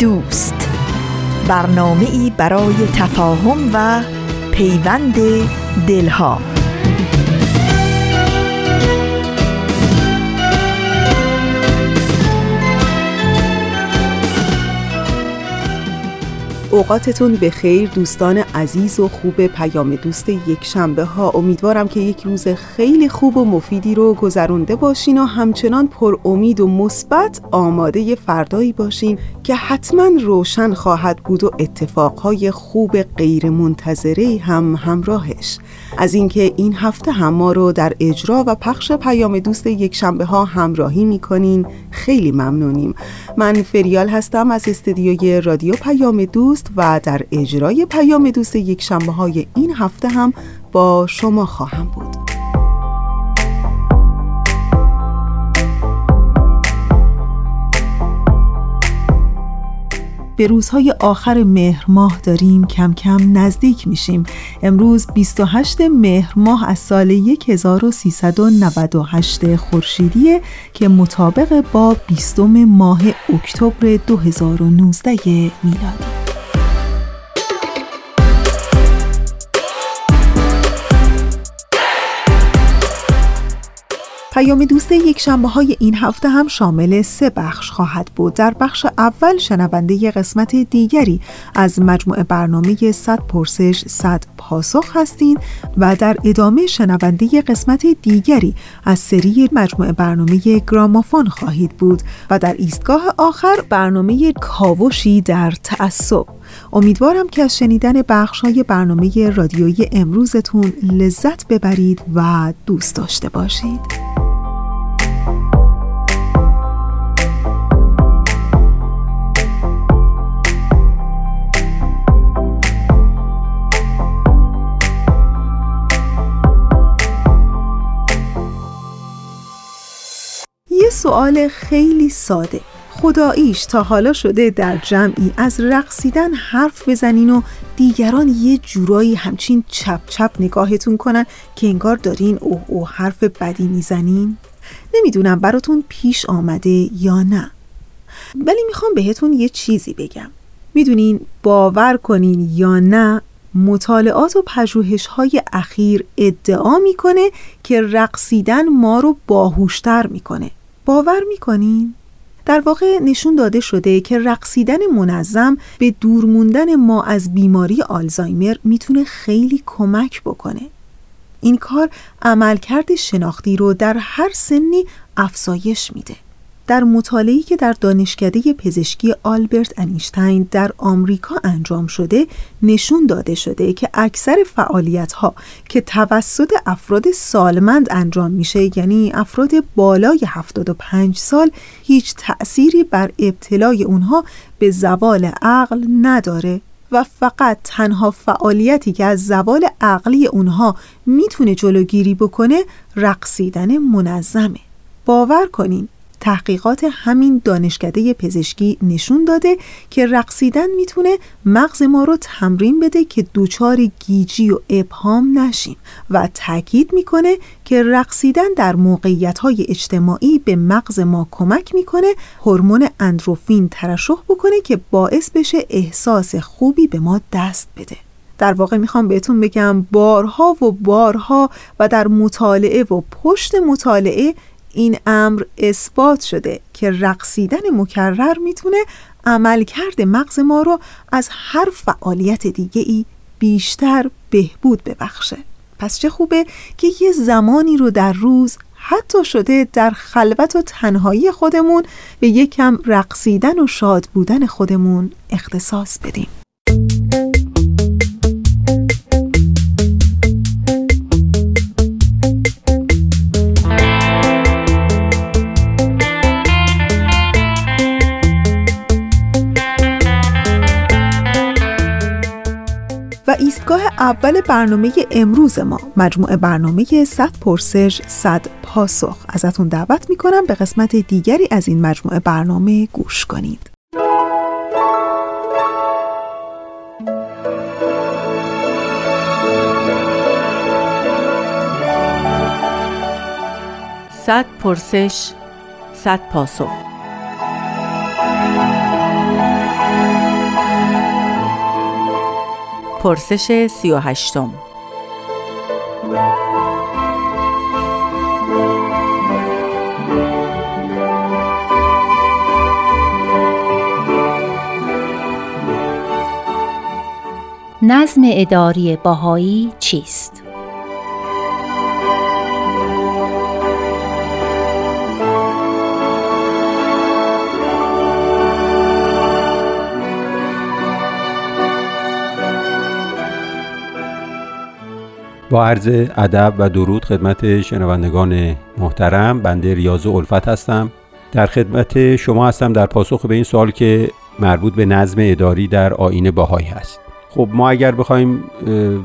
دوست. برنامه ای برای تفاهم و پیوند دلها. اوقاتتون به خیر دوستان عزیز و خوب پیام دوست یک شنبه ها. امیدوارم که یک روز خیلی خوب و مفیدی رو گذرونده باشین و همچنان پر امید و مثبت آماده فردایی باشین که حتما روشن خواهد بود و اتفاقهای خوب غیر منتظره هم همراهش. از اینکه این هفته هم ما رو در اجرا و پخش پیام دوست یک شنبه ها همراهی می‌کنین خیلی ممنونیم. من فریال هستم از استدیوی رادیو پیام دوست و در اجرای پیام دوست یک شنبه های این هفته هم با شما خواهم بود. به روزهای آخر مهر ماه داریم کم کم نزدیک میشیم. امروز 28 مهر ماه از سال 1398 خورشیدی که مطابق با 20 ماه اکتبر 2019 میلادی. پیام دوست یک شنبه های این هفته هم شامل سه بخش خواهد بود. در بخش اول شنونده قسمت دیگری از مجموعه برنامه 100 پرسش 100 پاسخ هستین و در ادامه شنونده قسمت دیگری از سری مجموعه برنامه گرامافون خواهید بود و در ایستگاه آخر برنامه کاوشی در تعصب. امیدوارم که از شنیدن بخش های برنامه رادیویی امروزتون لذت ببرید و دوست داشته باشید. سوال خیلی ساده. خداییش تا حالا شده در جمعی از رقصیدن حرف بزنین و دیگران یه جورایی همچین چپ چپ نگاهتون کنن که انگار دارین اوه او حرف بدی می‌زنین؟ نمی‌دونم براتون پیش آمده یا نه. ولی می‌خوام بهتون یه چیزی بگم. می‌دونین باور کنین یا نه مطالعات و پژوهش های اخیر ادعا می‌کنه که رقصیدن ما رو باهوشتر می‌کنه. باور می‌کنین؟ در واقع نشون داده شده که رقصیدن منظم به دور موندن ما از بیماری آلزایمر می‌تونه خیلی کمک بکنه. این کار عملکرد شناختی رو در هر سنی افزایش میده. در مطالعه‌ای که در دانشکده پزشکی آلبرت انیشتین در آمریکا انجام شده نشون داده شده که اکثر فعالیت ها که توسط افراد سالمند انجام میشه یعنی افراد بالای 75 سال هیچ تأثیری بر ابتلای اونها به زوال عقل نداره و فقط تنها فعالیتی که از زوال عقلی اونها می‌تونه جلوگیری بکنه رقصیدن منظمه. باور کنین تحقیقات همین دانشکده پزشکی نشون داده که رقصیدن می‌تونه مغز ما رو تمرین بده که دوچار گیجی و ابهام نشیم و تاکید می‌کنه که رقصیدن در موقعیت های اجتماعی به مغز ما کمک می‌کنه هورمون اندروفین ترشح بکنه که باعث بشه احساس خوبی به ما دست بده. در واقع می‌خوام بهتون بگم بارها و بارها و در مطالعه و پشت مطالعه این امر اثبات شده که رقصیدن مکرر می‌تونه عملکرد مغز ما رو از هر فعالیت دیگه ای بیشتر بهبود ببخشه. پس چه خوبه که یه زمانی رو در روز حتی شده در خلوت و تنهایی خودمون به یکم رقصیدن و شاد بودن خودمون اختصاص بدیم. ایستگاه اول برنامه امروز ما مجموعه برنامه 100 پرسش 100 پاسخ. ازتون دعوت می‌کنم به قسمت دیگری از این مجموعه برنامه گوش کنید. صد پرسش صد پاسخ. پرسش سی و هشتم نظم اداری باهایی چیست؟ با عرض ادب و درود خدمت شنوندگان محترم بنده ریاض الفت هستم. در خدمت شما هستم در پاسخ به این سوال که مربوط به نظم اداری در آین باهایی هست. خب ما اگر بخوایم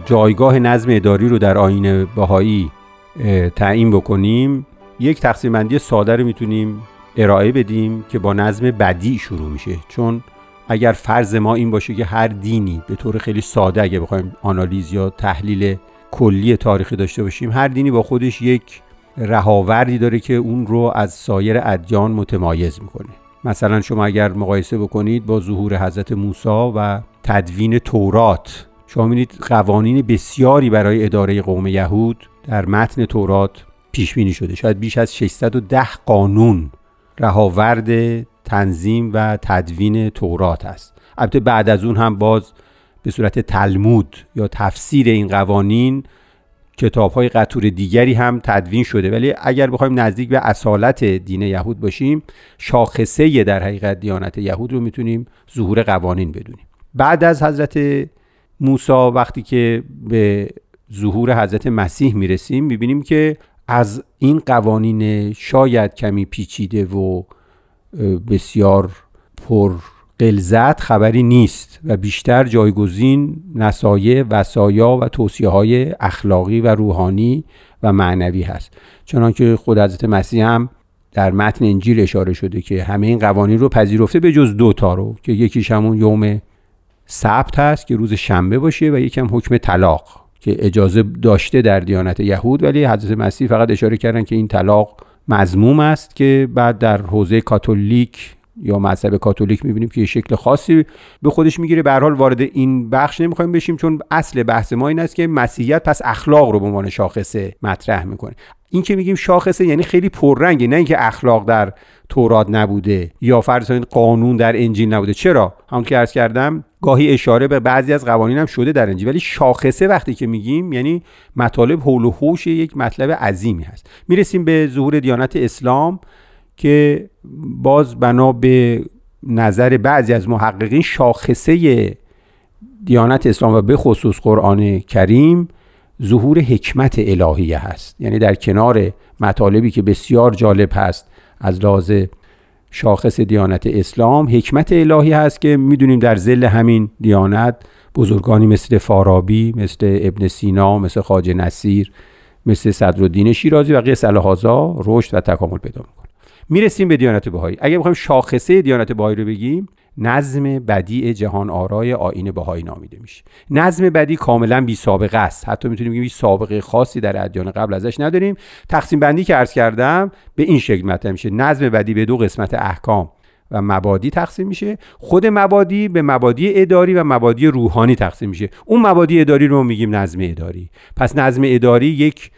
جایگاه نظم اداری رو در آین باهایی تعیین بکنیم یک تقسیم بندی ساده رو می‌تونیم ارائه بدیم که با نظم بدی شروع میشه. چون اگر فرض ما این باشه که هر دینی به طور خیلی ساده اگه بخوایم آنالیز یا تحلیل کلی تاریخی داشته باشیم هر دینی با خودش یک رهاوردی داره که اون رو از سایر ادیان متمایز می‌کنه. مثلا شما اگر مقایسه بکنید با ظهور حضرت موسی و تدوین تورات شما می‌بینید قوانین بسیاری برای اداره قوم یهود در متن تورات پیش بینی شده. شاید بیش از 610 قانون رهاورد تنظیم و تدوین تورات است. البته بعد از اون هم باز به صورت تلمود یا تفسیر این قوانین کتاب های قطور دیگری هم تدوین شده. ولی اگر بخوایم نزدیک به اصالت دین یهود باشیم شاخصه در حقیقت دیانت یهود رو می‌تونیم ظهور قوانین بدونیم. بعد از حضرت موسی وقتی که به ظهور حضرت مسیح می‌رسیم می‌بینیم که از این قوانین شاید کمی پیچیده و بسیار پر قلزت خبری نیست و بیشتر جایگزین نصایح وسایا و توصیه های اخلاقی و روحانی و معنوی هست. چنانکه خود حضرت مسیح هم در متن انجیل اشاره شده که همه این قوانین رو پذیرفته به جز دو تا رو که یکیش همون یوم سبت هست که روز شنبه باشه و یکم حکم طلاق که اجازه داشته در دیانت یهود ولی حضرت مسیح فقط اشاره کردن که این طلاق مزموم است که بعد در حوزه کاتولیک یا مذهب کاتولیک می‌بینیم که یه شکل خاصی به خودش می‌گیره. به حال وارد این بخش نمی‌خوایم بشیم چون اصل بحث ما این است که مسیحیت پس اخلاق رو به عنوان شاخصه مطرح می‌کنه. این که میگیم شاخصه یعنی خیلی پررنگه نه اینکه اخلاق در تورات نبوده یا فرض قانون در انجیل نبوده. چرا؟ همون که عرض کردم گاهی اشاره به بعضی از قوانین هم شده در انجیل ولی شاخصه وقتی که میگیم یعنی مطالب حول و حوش یک مطلب عظیمی هست. می‌رسیم به ظهور دیانت اسلام. که باز بنا به نظر بعضی از محققین شاخصه دیانت اسلام و به خصوص قرآن کریم ظهور حکمت الهیه هست. یعنی در کنار مطالبی که بسیار جالب هست از لحاظ شاخص دیانت اسلام حکمت الهی هست که می‌دونیم در زل همین دیانت بزرگانی مثل فارابی مثل ابن سینا مثل خاج نصیر مثل صدرالدین شیرازی و قیس الهازا رشد و تکامل پیدا می‌کنه. می‌رسیم به دیانت بهایی. اگر بخوایم شاخصه دیانت بهایی رو بگیم نظم بدیع جهان آرای آین بهایی نامیده میشه. نظم بدی کاملا بی سابقه است. حتی می‌تونیم بگیم سابقه خاصی در ادیان قبل ازش نداریم. تقسیم بندی که عرض کردم به این شکل مطرح میشه. نظم بدی به دو قسمت احکام و مبادی تقسیم میشه. خود مبادی به مبادی اداری و مبادی روحانی تقسیم میشه. اون مبادی اداری رو میگیم نظم اداری. پس نظم اداری یک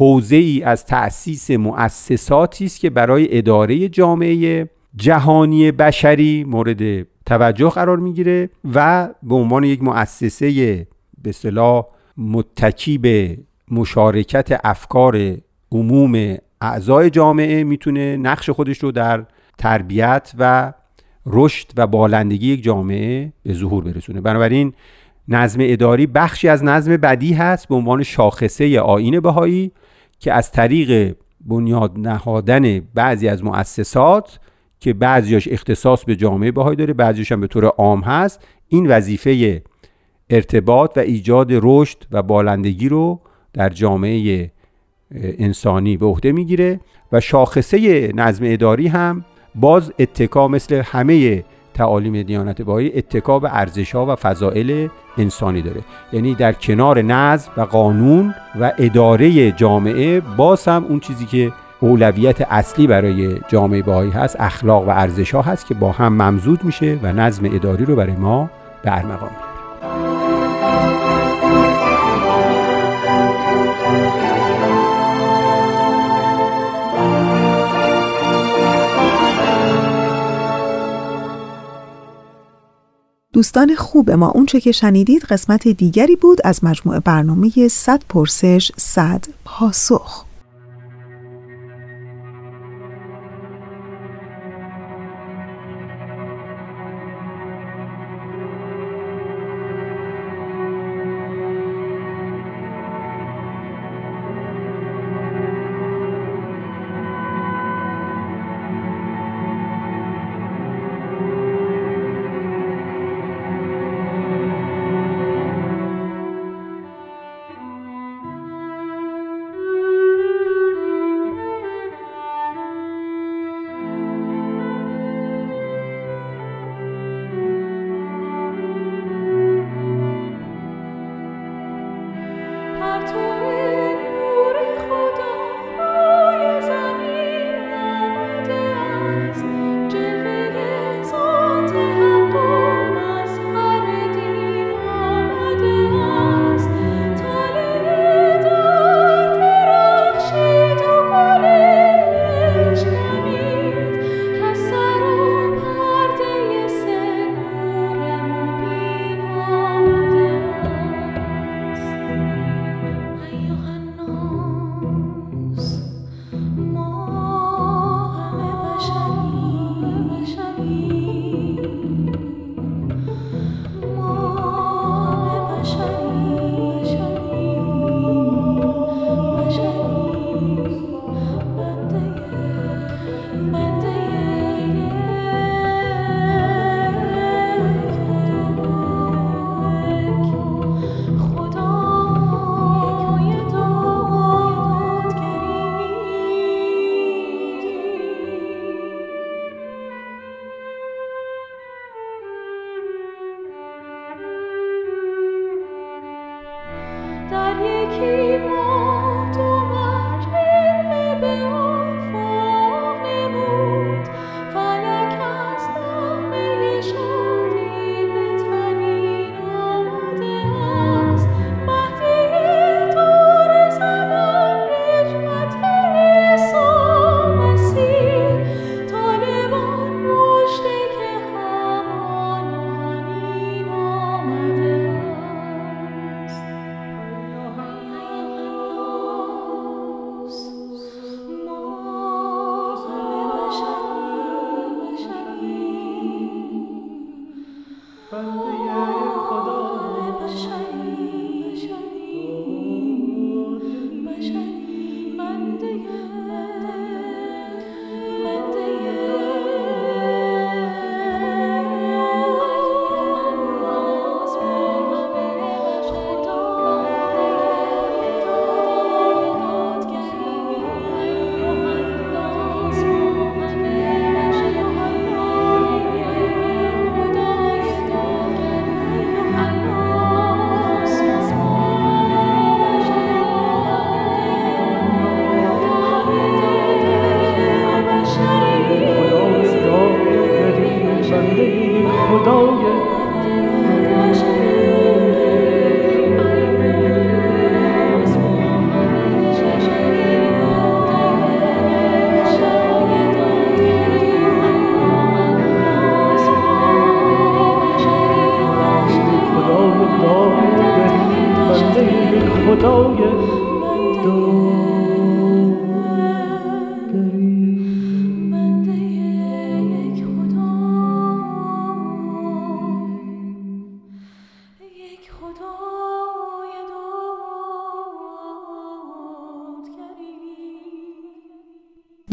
حوزه ای از تأسیس مؤسساتی است که برای اداره جامعه جهانی بشری مورد توجه قرار می‌گیره و به عنوان یک مؤسسه به اصطلاح متکی به مشارکت افکار عموم اعضای جامعه می‌تونه نقش خودش رو در تربیت و رشد و بالندگی یک جامعه به ظهور برسونه. بنابراین نظم اداری بخشی از نظم بدی هست به عنوان شاخصه آین بهایی که از طریق بنیاد نهادن بعضی از مؤسسات که بعضیاش اختصاص به جامعه بهایی داره بعضیش هم به طور عام هست این وظیفه ارتباط و ایجاد رشد و بالندگی رو در جامعه انسانی به عهده می‌گیره و شاخصه نظم اداری هم باز اتکا مثل همه تعالیم دیانت بهایی اتکا به ارزش و فضائل انسانی داره. یعنی در کنار نظم و قانون و اداره جامعه باز هم اون چیزی که اولویت اصلی برای جامعه بهایی هست اخلاق و ارزش هست که با هم ممزود میشه و نظم اداری رو برای ما به ارمغان دوستان خوب ما اونچه که شنیدید قسمت دیگری بود از مجموعه برنامه 100 پرسش 100 پاسخ.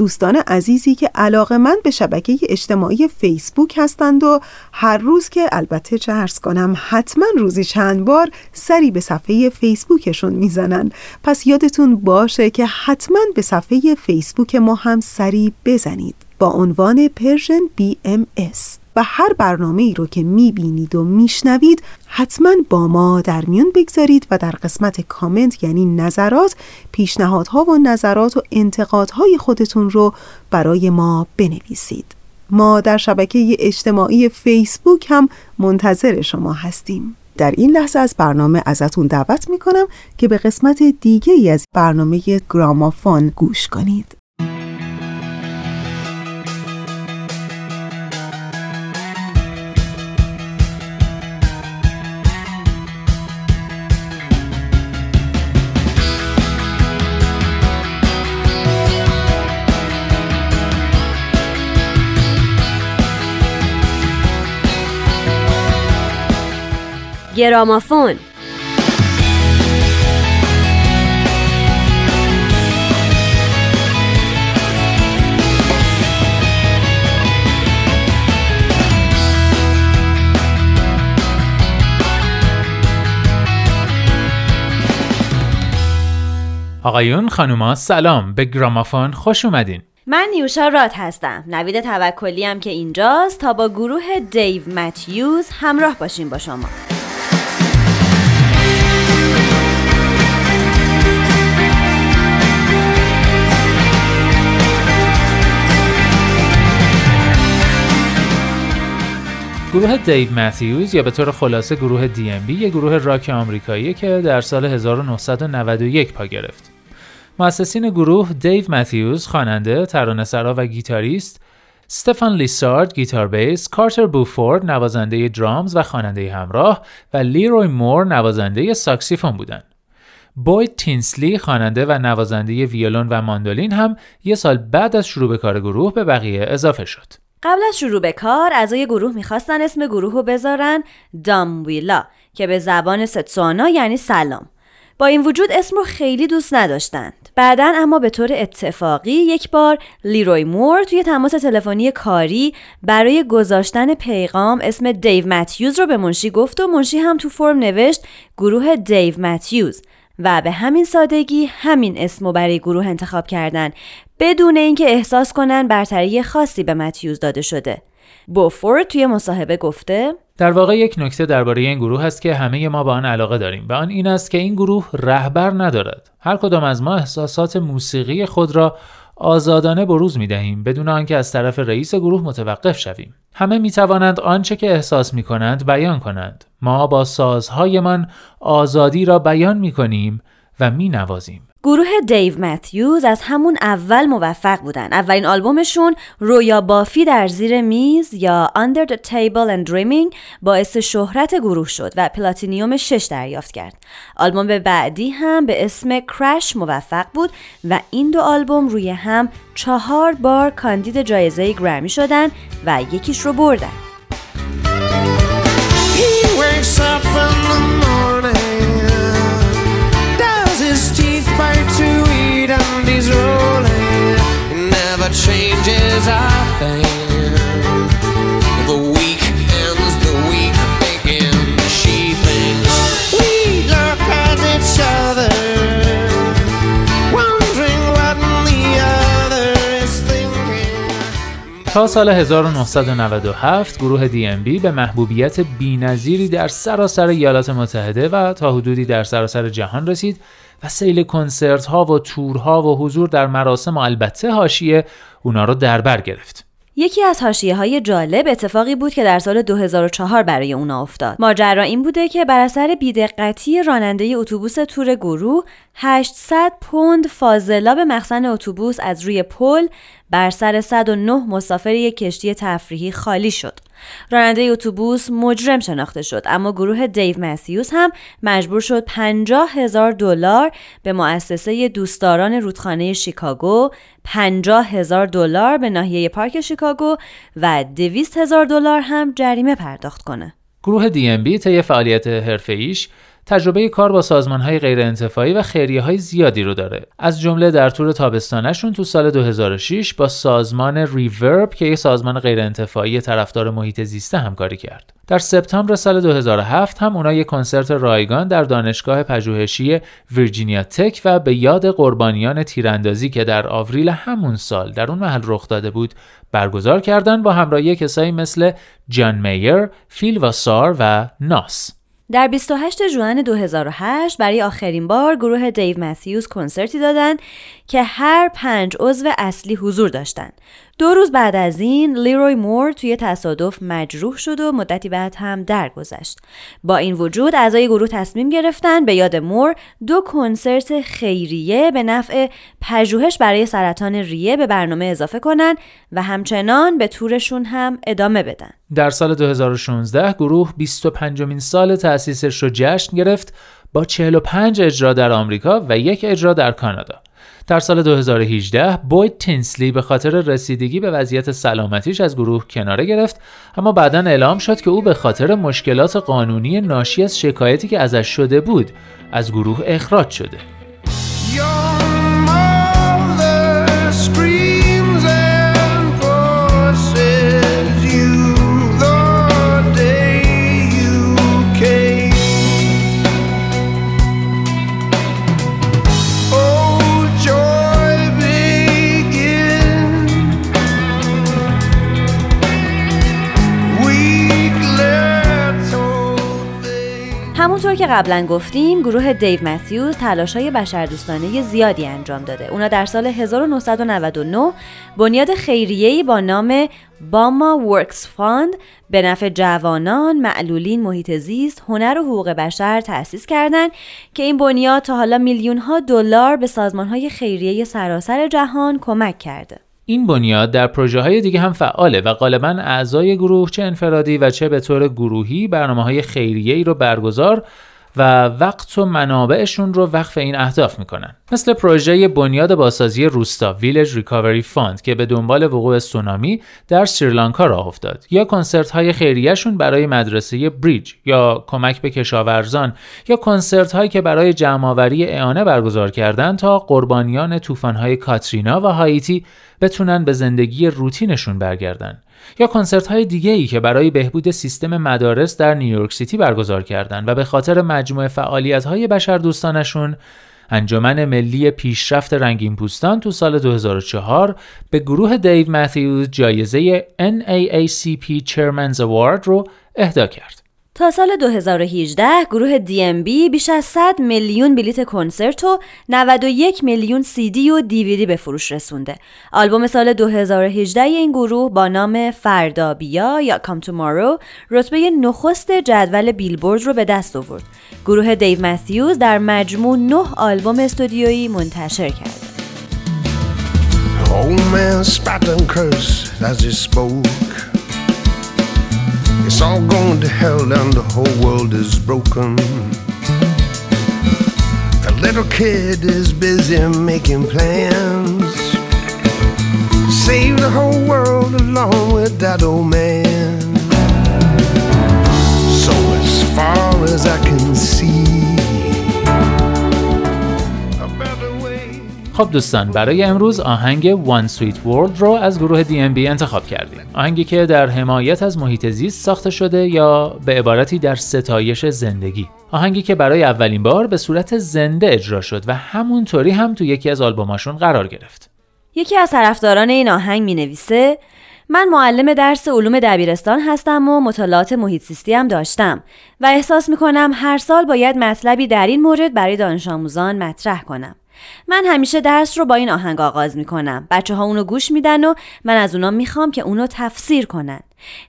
دوستان عزیزی که علاقه‌مند به شبکه اجتماعی فیسبوک هستند و هر روز که البته چه عرض کنم حتما روزی چند بار سری به صفحه فیسبوکشون می‌زنن. پس یادتون باشه که حتما به صفحه فیسبوک ما هم سری بزنید. با عنوان Persian BMS و هر برنامه ای رو که می‌بینید و میشنوید حتما با ما در میون بگذارید و در قسمت کامنت یعنی نظرات پیشنهادها و نظرات و انتقادهای خودتون رو برای ما بنویسید. ما در شبکه اجتماعی فیسبوک هم منتظر شما هستیم. در این لحظه از برنامه ازتون دعوت می‌کنم که به قسمت دیگه ای از برنامه گرامافون گوش کنید. گرامافون. آقایون خانوما سلام. به گرامافون خوش اومدین. من نیوشا رات هستم. نوید توکلی هم که اینجاست تا با گروه دیو متیوز همراه باشیم با شما. گروه دیو متیوز یا به طور خلاصه گروه DMB یه گروه راک آمریکایی که در سال 1991 پا گرفت. مؤسسین گروه دیو متیوز خواننده، ترانه‌سرا و گیتاریست، استفان لیسارد گیتار بیس، کارتر بوفورد نوازنده درامز و خواننده همراه و لیروی مور نوازنده ساکسیفون بودند. بوید تینسلی خواننده و نوازنده ویولون و ماندولین هم یه سال بعد از شروع به کار گروه به بقیه اضافه شد. قبل از شروع به کار اعضای گروه می‌خواستن اسم گروه رو بذارن دامویلا که به زبان ستسوانا یعنی سلام. با این وجود اسم رو خیلی دوست نداشتند. بعدا اما به طور اتفاقی یک بار لیروی مور توی تماس تلفنی کاری برای گذاشتن پیغام اسم دیو متیوز رو به منشی گفت و منشی هم تو فرم نوشت گروه دیو متیوز. و به همین سادگی همین اسم رو برای گروه انتخاب کردن. بدون اینکه احساس کنن برتری خاصی به متیوز داده شده. بوفورد توی مصاحبه گفته در واقع یک نکته درباره این گروه است که همه ما با آن علاقه داریم و آن این است که این گروه رهبر ندارد. هر کدام از ما احساسات موسیقی خود را آزادانه بروز می دهیم بدون آنکه از طرف رئیس گروه متوقف شویم. همه می توانند آنچه که احساس می کنند بیان کنند. ما با سازهایمان آزادی را بیان می کنیم و می نوازیم. گروه دیو متیوز از همون اول موفق بودن. اولین آلبومشون رویا بافی در زیر میز یا Under the Table and Dreaming باعث شهرت گروه شد و پلاتینیوم 6 دریافت کرد. آلبوم بعدی هم به اسم کرش موفق بود و این دو آلبوم روی هم چهار بار کاندید جایزه گرمی شدن و یکیش رو بردن. تا سال 1997 گروه DMB به محبوبیت بینظیری در سراسر ایالات متحده و تا حدودی در سراسر جهان رسید. و سیل کنسرت ها و تورها و حضور در مراسم و البته حاشیه اونا رو در بر گرفت. یکی از حاشیه های جالب اتفاقی بود که در سال 2004 برای اونا افتاد. ماجرا این بوده که بر اثر بیدقتی راننده اتوبوس تور گروه 800 پوند فاضلا به مخزن اتوبوس از روی پل بر سر 109 مسافر یک کشتی تفریحی خالی شد. راننده اتوبوس مجرم شناخته شد اما گروه دیو متیوس هم مجبور شد 50 هزار دلار به مؤسسه دوستداران رودخانه شیکاگو 50 هزار دلار به ناحیه پارک شیکاگو و 200 هزار دلار هم جریمه پرداخت کنه. گروه DMB طی فعالیت حرفه‌ایش تجربه کار با سازمان های غیر انتفاعی و خیریه های زیادی رو داره از جمله در طور تابستانشون تو سال 2006 با سازمان ریورب که یک سازمان غیر انتفاعی طرفدار محیط زیسته همکاری کرد در سپتامبر سال 2007 هم اونا یک کنسرت رایگان در دانشگاه پژوهشی ویرجینیا تک و به یاد قربانیان تیراندازی که در آوریل همون سال در اون محل رخ داده بود برگزار کردن با همراهی کسایی مثل جان میر، فیل واسار و ناس. در 28 جوان 2008 برای آخرین بار گروه دیو متیوز کنسرتی دادند که هر پنج عضو اصلی حضور داشتند. دو روز بعد از این لیروی مور توی تصادف مجروح شد و مدتی بعد هم درگذشت. با این وجود اعضای گروه تصمیم گرفتن به یاد مور دو کنسرت خیریه به نفع پژوهش برای سرطان ریه به برنامه اضافه کنن و همچنان به تورشون هم ادامه بدن. در سال 2016 گروه 25 مین سال تأسیسش رو جشن گرفت با 45 اجرا در آمریکا و یک اجرا در کانادا. در سال 2018 بوید تینسلی به خاطر رسیدگی به وضعیت سلامتیش از گروه کناره گرفت اما بعدا اعلام شد که او به خاطر مشکلات قانونی ناشی از شکایتی که ازش شده بود از گروه اخراج شده. همونطور که قبلا گفتیم گروه دیو متیوز تلاش های بشردوستانه زیادی انجام داده اونا در سال 1999 بنیاد خیریه‌ای با نام Bama Works Fund به نفع جوانان، معلولین، محیط زیست، هنر و حقوق بشر تأسیس کردند که این بنیاد تا حالا میلیون دلار به سازمان های خیریه سراسر جهان کمک کرده. این بنیاد در پروژه های دیگه هم فعاله و غالبا اعضای گروه چه انفرادی و چه به طور گروهی برنامه های خیریه ای رو برگزار و وقت و منابعشون رو وقف این اهداف می‌کنن. مثل پروژه بنیاد بازسازی روستا Village Recovery Fund که به دنبال وقوع سونامی در سریلانکا راه افتاد. یا کنسرت های خیریهشون برای مدرسه بریج یا کمک به کشاورزان یا کنسرت هایی که برای جمعآوری اعانه برگزار کردن تا قربانیان طوفان های کاترینا و هایتی بتونن به زندگی روتینشون برگردن. یا کنسرت های دیگه ای که برای بهبود سیستم مدارس در نیویورک سیتی برگزار کردند و به خاطر مجموعه فعالیت های بشر دوستانشون انجمن ملی پیشرفت رنگین پوستان تو سال 2004 به گروه دیو متیوز جایزه NAACP Chairman's Award رو اهدا کرد. تا سال 2018 گروه DMB بیش از 100 میلیون بلیت کنسرت و 91 میلیون دی و دیویدی به فروش رسونده. آلبوم سال 2018 این گروه با نام فردا بیا یا Come Tomorrow رتبه نخست جدول بیلبورد رو به دست آورد. گروه دیو متیوز در مجموع 9 آلبوم استودیویی منتشر کرده. It's all going to hell and the whole world is broken. The little kid is busy making plans. Save the whole world along with that old man. So as far as I can see. خب دوستان برای امروز آهنگ One Sweet World رو از گروه DMB انتخاب کردیم. آهنگی که در حمایت از محیط زیست ساخته شده یا به عبارتی در ستایش زندگی. آهنگی که برای اولین بار به صورت زنده اجرا شد و همونطوری هم تو یکی از آلبوماشون قرار گرفت. یکی از طرفداران این آهنگ می نویسه من معلم درس علوم دبیرستان هستم و مطالعات محیط زیستی هم داشتم و احساس می کنم هر سال باید مطلبی در این مورد برای دانش آموزان مطرح کنم. من همیشه درس رو با این آهنگ آغاز می‌کنم. بچه ها اونو گوش میدن و من از اونا می‌خوام که اونو تفسیر کنن.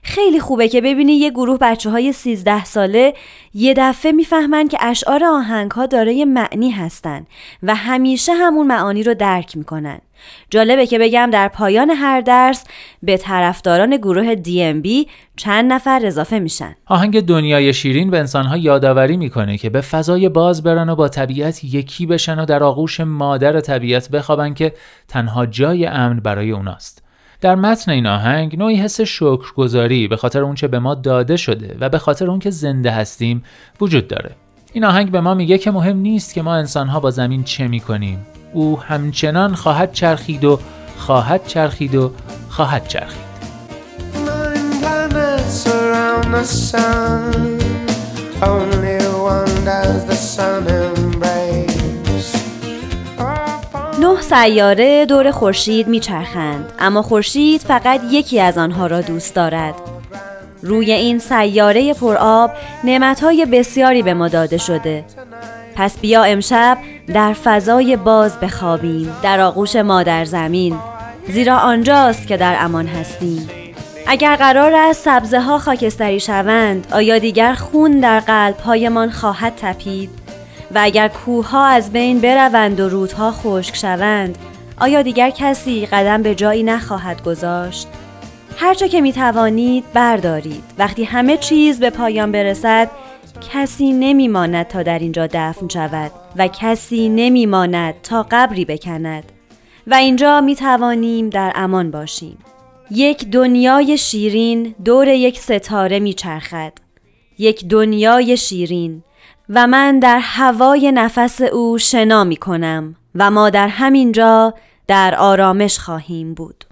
خیلی خوبه که ببینی یه گروه بچه های 13 ساله یه دفعه می‌فهمن که اشعار آهنگ ها دارای معنی هستن و همیشه همون معانی رو درک می‌کنن. جالبه که بگم در پایان هر درس به طرفداران گروه DMB چند نفر اضافه میشن. آهنگ دنیای شیرین به انسانها یادآوری می‌کنه که به فضای باز برن و با طبیعت یکی بشن و در آغوش مادر طبیعت بخوابن که تنها جای امن برای اوناست. در متن این آهنگ نوعی حس شکرگزاری به خاطر اونچه به ما داده شده و به خاطر اون که زنده هستیم وجود داره. این آهنگ به ما میگه که مهم نیست که ما انسانها با زمین چه می‌کنیم. او همچنان خواهد چرخید و خواهد چرخید و خواهد چرخید. نه سیاره دور خورشید میچرخند اما خورشید فقط یکی از آنها را دوست دارد. روی این سیاره پرآب نعمتهای بسیاری به ما داده شده. پس بیا امشب در فضای باز بخوابیم در آغوش مادر زمین. زیرا آنجاست که در امان هستیم. اگر قرار است سبزه ها خاکستری شوند آیا دیگر خون در قلب هایمان خواهد تپید؟ و اگر کوه ها از بین بروند و رودها خشک شوند آیا دیگر کسی قدم به جایی نخواهد گذاشت؟ هرچه که می توانید بردارید. وقتی همه چیز به پایان برسد کسی نمیماند تا در اینجا دفن شود و کسی نمیماند تا قبری بکند. و اینجا می توانیم در امان باشیم. یک دنیای شیرین دور یک ستاره می چرخد یک دنیای شیرین و من در هوای نفس او شنا می کنم و ما در همینجا در آرامش خواهیم بود.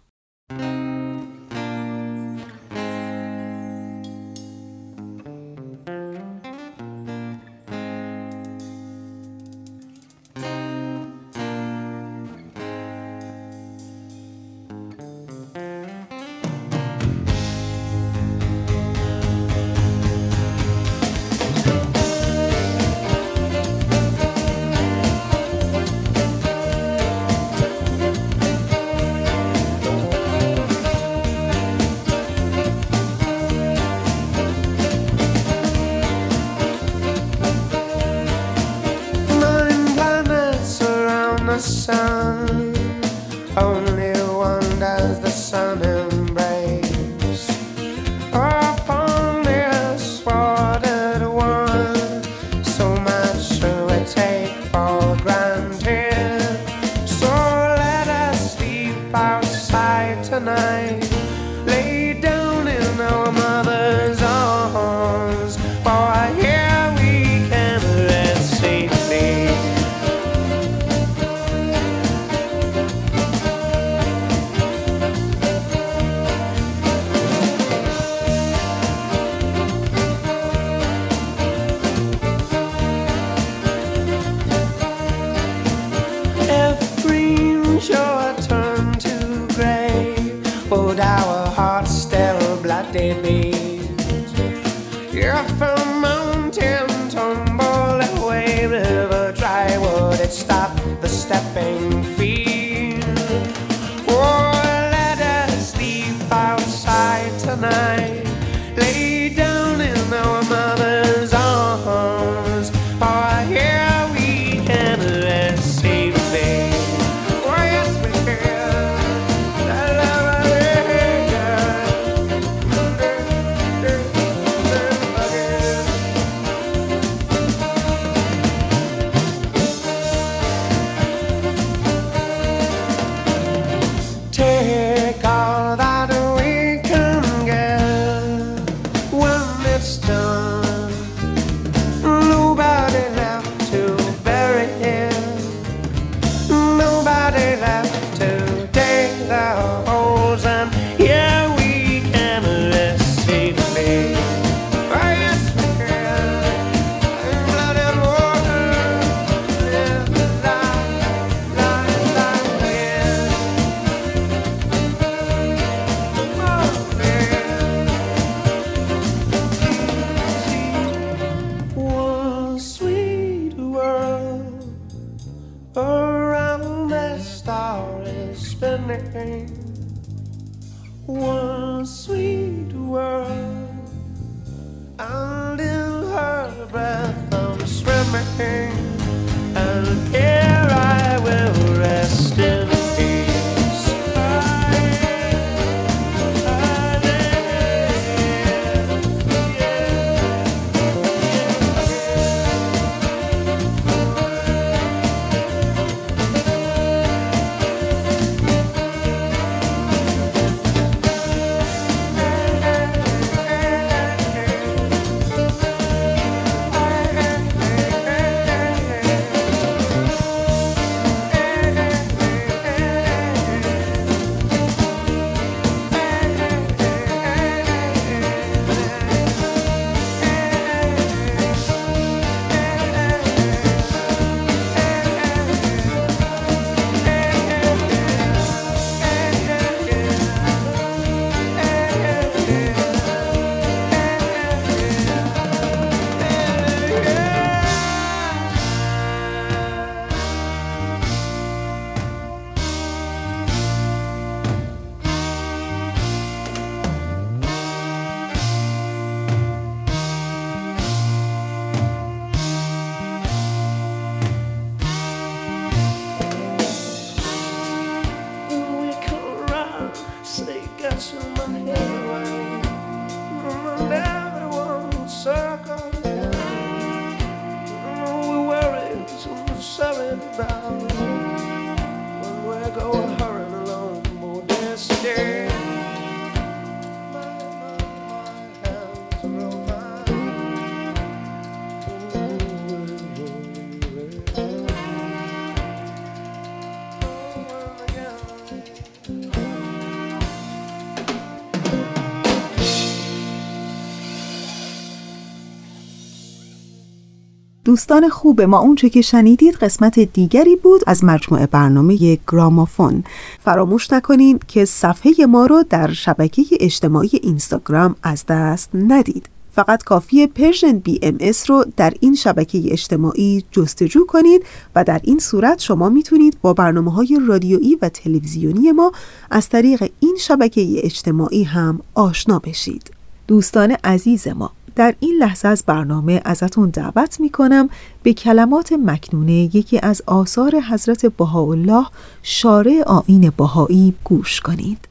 دوستان خوب ما اونچه که شنیدید قسمت دیگری بود از مجموعه برنامه گرامافون. فراموش نکنید که صفحه ما رو در شبکه اجتماعی اینستاگرام از دست ندید. فقط کافیه Persian BMS رو در این شبکه اجتماعی جستجو کنید و در این صورت شما می‌تونید با برنامه های رادیویی و تلویزیونی ما از طریق این شبکه اجتماعی هم آشنا بشید. دوستان عزیز ما در این لحظه از برنامه ازتون دعوت می کنم به کلمات مکنونه یکی از آثار حضرت بهاءالله شارع آین بهایی گوش کنید.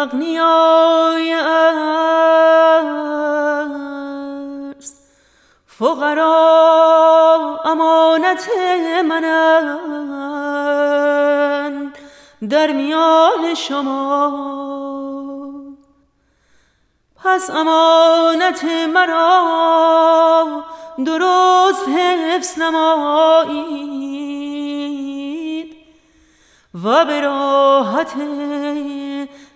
اغنیای ارز فقرا امانت منند در میان شما. پس امانت مرا درست حفظ نمایید و به راحت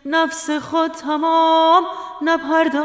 نفس خود تمام نپردازید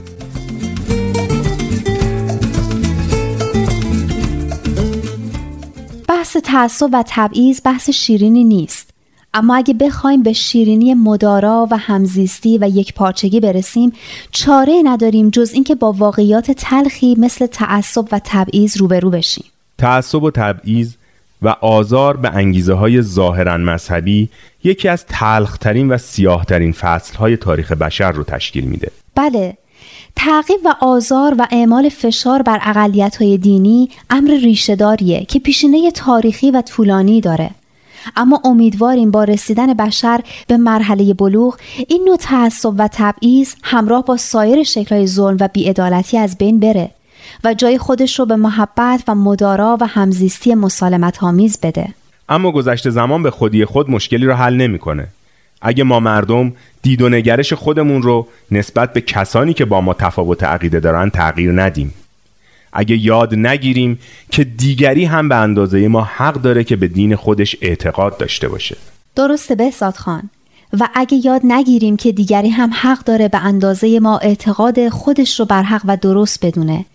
تعصب و تبعیض بحث شیرینی نیست. اما اگه بخوایم به شیرینی مدارا و همزیستی و یک پارچگی برسیم چاره نداریم جز اینکه با واقعیات تلخی مثل تعصب و تبعیض روبرو بشیم. تعصب و تبعیض و آزار به انگیزه های ظاهرا مذهبی یکی از تلخترین و سیاهترین فصلهای تاریخ بشر رو تشکیل میده. بله تعقیب و آزار و اعمال فشار بر اقلیت های دینی امر ریشهداریه که پیشینه تاریخی و طولانی داره. اما امیدواریم با رسیدن بشر به مرحله بلوغ این نوع تعصب و تبعیض همراه با سایر شکلهای ظلم و بیعدالتی از بین بره و جای خودش رو به محبت و مدارا و همزیستی مسالمت آمیز بده. اما گذشته زمان به خودی خود مشکلی رو حل نمی‌کنه. اگه ما مردم دید و نگرش خودمون رو نسبت به کسانی که با ما تفاوت عقیده دارن تغییر ندیم. اگه یاد نگیریم که دیگری هم به اندازه ما حق داره که به دین خودش اعتقاد داشته باشه. درسته بهزاد خان. و اگه یاد نگیریم که دیگری هم حق داره به اندازه ما اعتقاد خودش رو بر حق و درست بدونه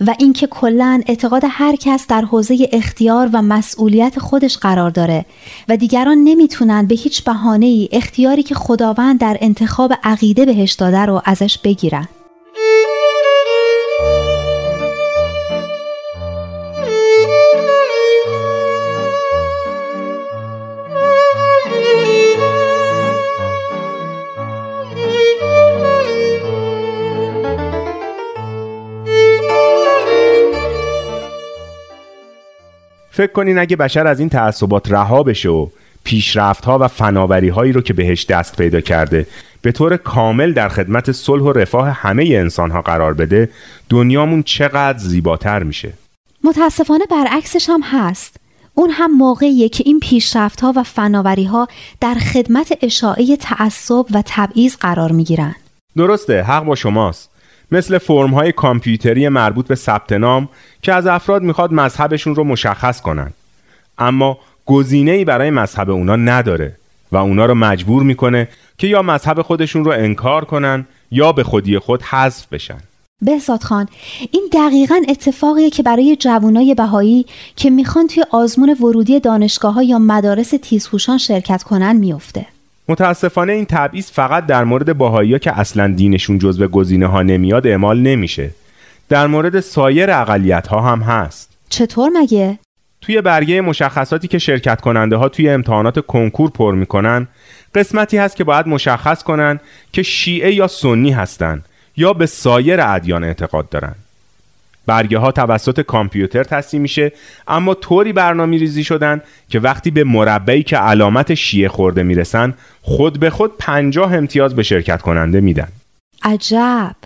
و اینکه کلا اعتقاد هر کس در حوزه اختیار و مسئولیت خودش قرار داره و دیگران نمی‌تونن به هیچ بهانه ای اختیاری که خداوند در انتخاب عقیده بهش داده رو ازش بگیرن. فکر کنین اگه بشر از این تعصبات رها بشه و پیشرفت ها و فناوری هایی رو که بهش دست پیدا کرده به طور کامل در خدمت صلح و رفاه همه انسان ها قرار بده دنیامون چقدر زیباتر میشه. متاسفانه برعکسش هم هست. اون هم موقعیه که این پیشرفت ها و فناوری ها در خدمت اشاعه تعصب و تبعیض قرار می گیرن. درسته حق با شماست. مثل فرم های کامپیوتری مربوط به ثبت نام که از افراد می‌خواد مذهبشون رو مشخص کنن. اما گزینه ای برای مذهب اونا نداره و اونا رو مجبور می‌کنه که یا مذهب خودشون رو انکار کنن یا به خودی خود حذف بشن. بهزاد خان این دقیقا اتفاقیه که برای جوانای بهایی که می‌خوان توی آزمون ورودی دانشگاه ها یا مدارس تیزهوشان شرکت کنن میفته متاسفانه این تبعیض فقط در مورد باهایی که اصلا دینشون جزو گزینه ها نمیاد اعمال نمیشه. در مورد سایر اقلیت ها هم هست. چطور مگه؟ توی برگه مشخصاتی که شرکت کننده ها توی امتحانات کنکور پر می‌کنن قسمتی هست که باید مشخص کنن که شیعه یا سنی هستن یا به سایر ادیان اعتقاد دارن. برگه ها توسط کامپیوتر تصمیم میشه اما طوری برنامه ریزی شدن که وقتی به مربعی که علامت شیعه خورده می‌رسن خود به خود پنجاه امتیاز به شرکت کننده میدن. عجب.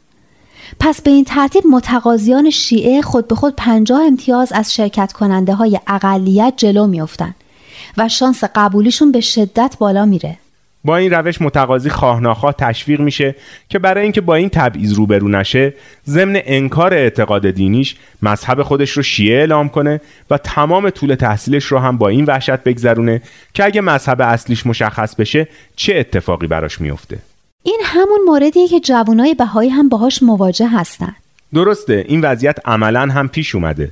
پس به این ترتیب متقاضیان شیعه خود به خود پنجاه امتیاز از شرکت کننده های اقلیت جلو میافتند و شانس قبولیشون به شدت بالا میره. با این روش متقاضی خواهناخواه تشویق میشه که برای اینکه با این تبعیض روبرو نشه ضمن انکار اعتقاد دینیش مذهب خودش رو شیعه اعلام کنه و تمام طول تحصیلش رو هم با این وحشت بگذرونه که اگه مذهب اصلیش مشخص بشه چه اتفاقی براش میفته. این همون موردیه که جوانای بهایی هم باهاش مواجه هستن. درسته این وضعیت عملا هم پیش اومده.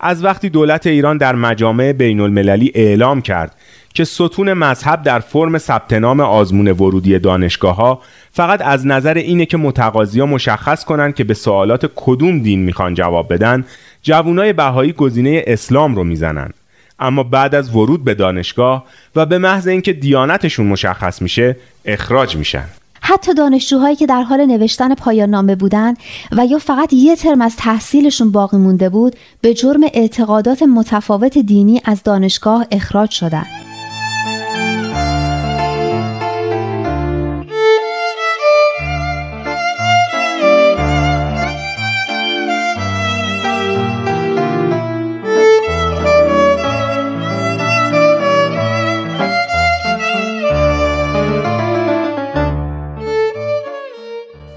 از وقتی دولت ایران در مجامع بین المللی اعلام کرد که ستون مذهب در فرم ثبت نام آزمون ورودی دانشگاه ها فقط از نظر اینه که متقاضی مشخص کنند که به سوالات کدوم دین می‌خوان جواب بدن جوانای بهایی گزینه اسلام رو می‌زنن. اما بعد از ورود به دانشگاه و به محض اینکه دیانتشون مشخص میشه اخراج میشن. حتی دانشجوهایی که در حال نوشتن پایان نامه بودن و یا فقط یه ترم از تحصیلشون باقی مونده بود به جرم اعتقادات متفاوت دینی از دانشگاه اخراج شدند.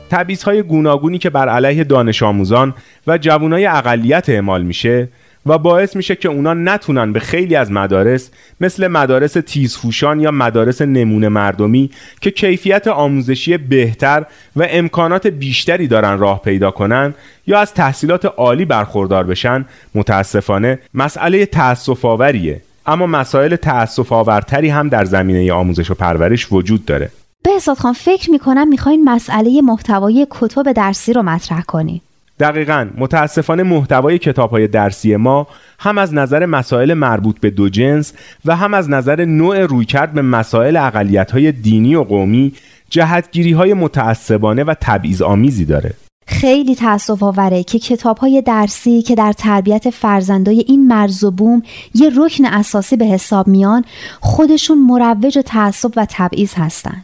تبعیض های گوناگونی که بر علیه دانش آموزان و جوانای اقلیت اعمال میشه و باعث میشه که اونا نتونن به خیلی از مدارس مثل مدارس تیزهوشان یا مدارس نمونه مردمی که کیفیت آموزشی بهتر و امکانات بیشتری دارن راه پیدا کنن یا از تحصیلات عالی برخوردار بشن متاسفانه مسئله تأسف آوریه اما مسائل تأسف آورتری هم در زمینه آموزش و پرورش وجود داره. بهزاد خان فکر می‌کنم می‌خواین مسئله محتوای کتب درسی رو مطرح کنی. دقیقا. متاسفانه محتوای کتاب های درسی ما هم از نظر مسائل مربوط به دو جنس و هم از نظر نوع رویکرد به مسائل اقلیت های دینی و قومی جهتگیری های متعصبانه و تبعیض آمیزی داره. خیلی تأسف آوره که کتاب های درسی که در تربیت فرزندای این مرز و بوم یه رکن اساسی به حساب میان خودشون مروج تعصب و تبعیض هستن.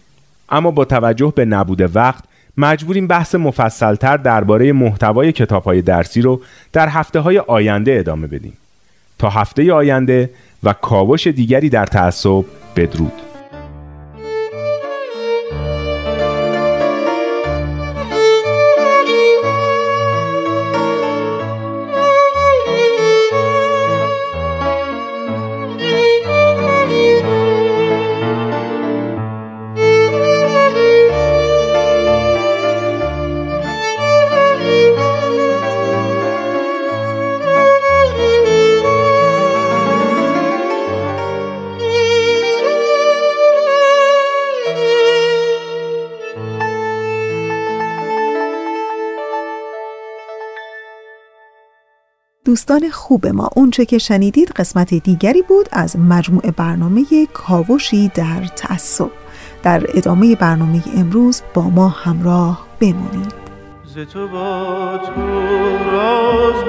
اما با توجه به نبود وقت مجبوریم بحث مفصلتر درباره محتوای کتابهای درسی رو در هفته های آینده ادامه بدیم. تا هفته آینده و کاوش دیگری در تعصب بدرود. دوستان خوب ما. اونچه که شنیدید قسمت دیگری بود از مجموعه برنامه کاوشی در تعصب. در ادامه برنامه امروز با ما همراه بمونید. ز با تو راز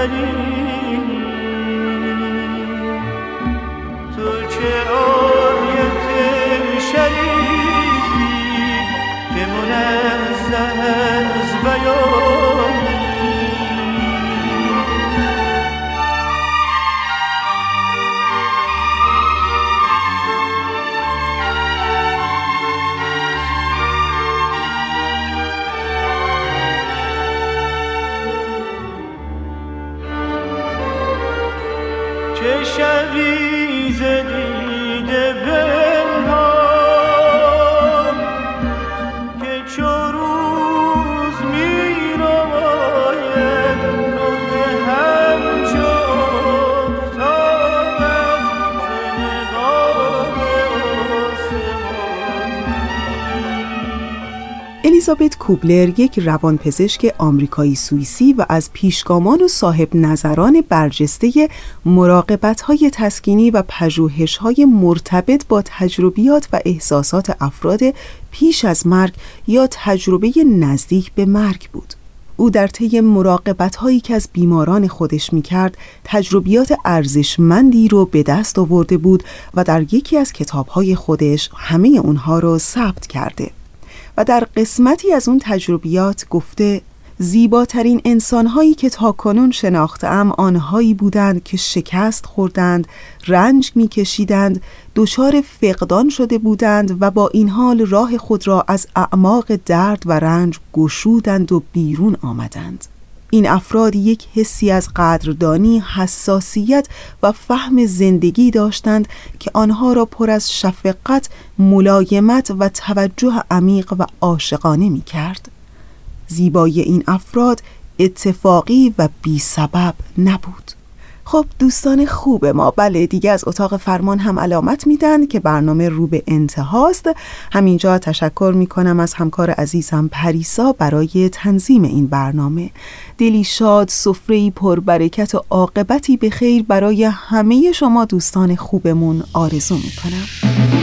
از کوبلر یک روانپزشک آمریکایی سوئیسی و از پیشگامان و صاحب نظران برجسته مراقبت های تسکینی و پژوهش های مرتبط با تجربیات و احساسات افراد پیش از مرگ یا تجربه نزدیک به مرگ بود. او در طی مراقبت هایی که از بیماران خودش می کرد تجربیات ارزشمندی رو به دست آورده بود و در یکی از کتاب های خودش همه اونها رو ثبت کرده. و در قسمتی از اون تجربیات گفته زیباترین انسانهایی که تا کنون شناختم آنهایی بودند که شکست خوردند، رنج میکشیدند، دچار فقدان شده بودند و با این حال راه خود را از اعماق درد و رنج گشودند و بیرون آمدند. این افراد یک حسی از قدردانی، حساسیت و فهم زندگی داشتند که آنها را پر از شفقت، ملایمت و توجه عمیق و عاشقانه می کرد. زیبایی این افراد اتفاقی و بی سبب نبود. خب دوستان خوب ما. بله دیگه از اتاق فرمان هم علامت میدن که برنامه رو به انتهاست. همینجا تشکر می‌کنم از همکار عزیزم پریسا برای تنظیم این برنامه. دلی شاد سفره پربرکت و عاقبتی به خیر برای همه شما دوستان خوبمون آرزو می‌کنم.